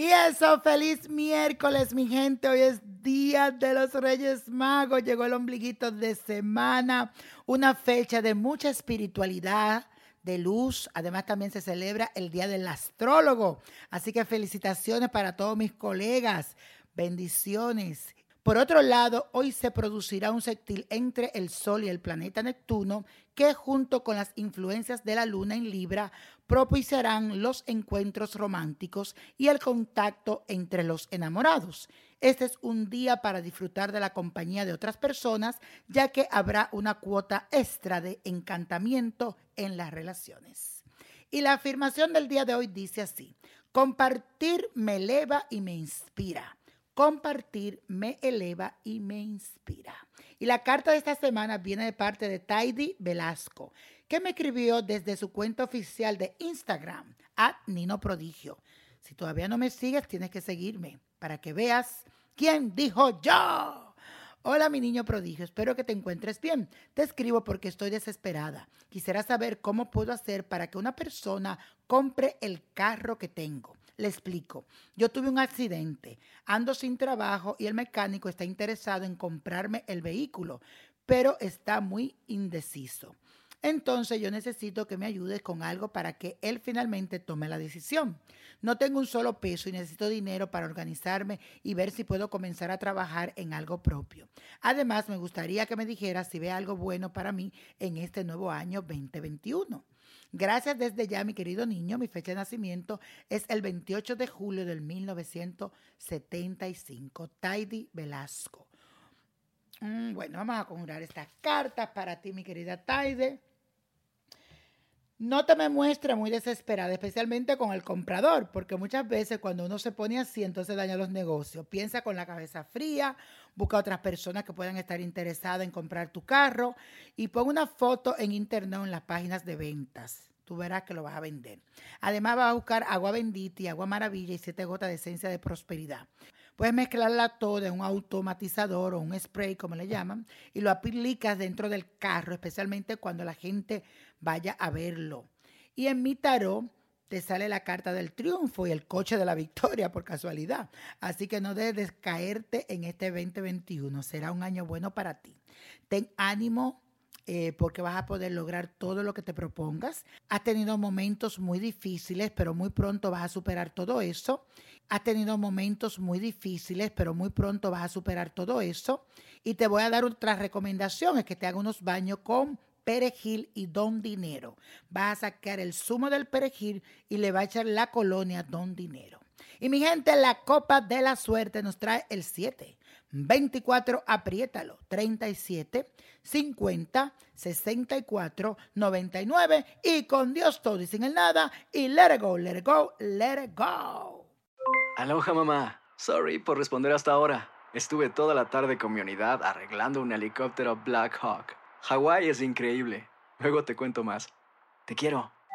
Y eso, feliz miércoles, mi gente. Hoy es Día de los Reyes Magos. Llegó el ombliguito de semana, una fecha de mucha espiritualidad, de luz. Además, también se celebra el Día del Astrólogo. Así que felicitaciones para todos mis colegas. Bendiciones. Por otro lado, hoy se producirá un sextil entre el Sol y el planeta Neptuno que junto con las influencias de la Luna en Libra propiciarán los encuentros románticos y el contacto entre los enamorados. Este es un día para disfrutar de la compañía de otras personas, ya que habrá una cuota extra de encantamiento en las relaciones. Y la afirmación del día de hoy dice así, compartir me eleva y me inspira. Compartir me eleva y me inspira. Y la carta de esta semana viene de parte de Taidy Velasco, que me escribió desde su cuenta oficial de Instagram, a Nino Prodigio. Si todavía no me sigues, tienes que seguirme para que veas quién dijo yo. Hola mi niño prodigio, espero que te encuentres bien. Te escribo porque estoy desesperada. Quisiera saber cómo puedo hacer para que una persona compre el carro que tengo. Le explico. Yo tuve un accidente, ando sin trabajo y el mecánico está interesado en comprarme el vehículo, pero está muy indeciso. Entonces yo necesito que me ayudes con algo para que él finalmente tome la decisión. No tengo un solo peso y necesito dinero para organizarme y ver si puedo comenzar a trabajar en algo propio. Además, me gustaría que me dijeras si ve algo bueno para mí en este nuevo año 2021. Gracias desde ya, mi querido niño. Mi fecha de nacimiento es el 28 de julio del 1975. Taidy Velasco. Mm, bueno, vamos a conjurar estas cartas para ti, mi querida Taide. No te me muestres muy desesperada, especialmente con el comprador, porque muchas veces cuando uno se pone así, entonces daña los negocios. Piensa con la cabeza fría, busca otras personas que puedan estar interesadas en comprar tu carro y pon una foto en internet en las páginas de ventas. Tú verás que lo vas a vender. Además, vas a buscar agua bendita y agua maravilla y siete gotas de esencia de prosperidad. Puedes mezclarla toda en un automatizador o un spray, como le llaman, y lo aplicas dentro del carro, especialmente cuando la gente vaya a verlo. Y en mi tarot te sale la carta del triunfo y el coche de la victoria por casualidad. Así que no debes caerte en este 2021. Será un año bueno para ti. Ten ánimo, eh, porque vas a poder lograr todo lo que te propongas. Has tenido momentos muy difíciles, pero muy pronto vas a superar todo eso. Has tenido momentos muy difíciles, pero muy pronto vas a superar todo eso. Y te voy a dar otra recomendación, es que te haga unos baños con perejil y don dinero. Vas a sacar el zumo del perejil y le va a echar la colonia don dinero. Y mi gente, la copa de la suerte nos trae el 7. 24, apriétalo. 37, 50, 64, 99. Y con Dios todo y sin el nada. Y let it go, let it go, let it go. Aloha mamá. Sorry por responder hasta ahora. Estuve toda la tarde con mi unidad arreglando un helicóptero Black Hawk. Hawái es increíble. Luego te cuento más. Te quiero.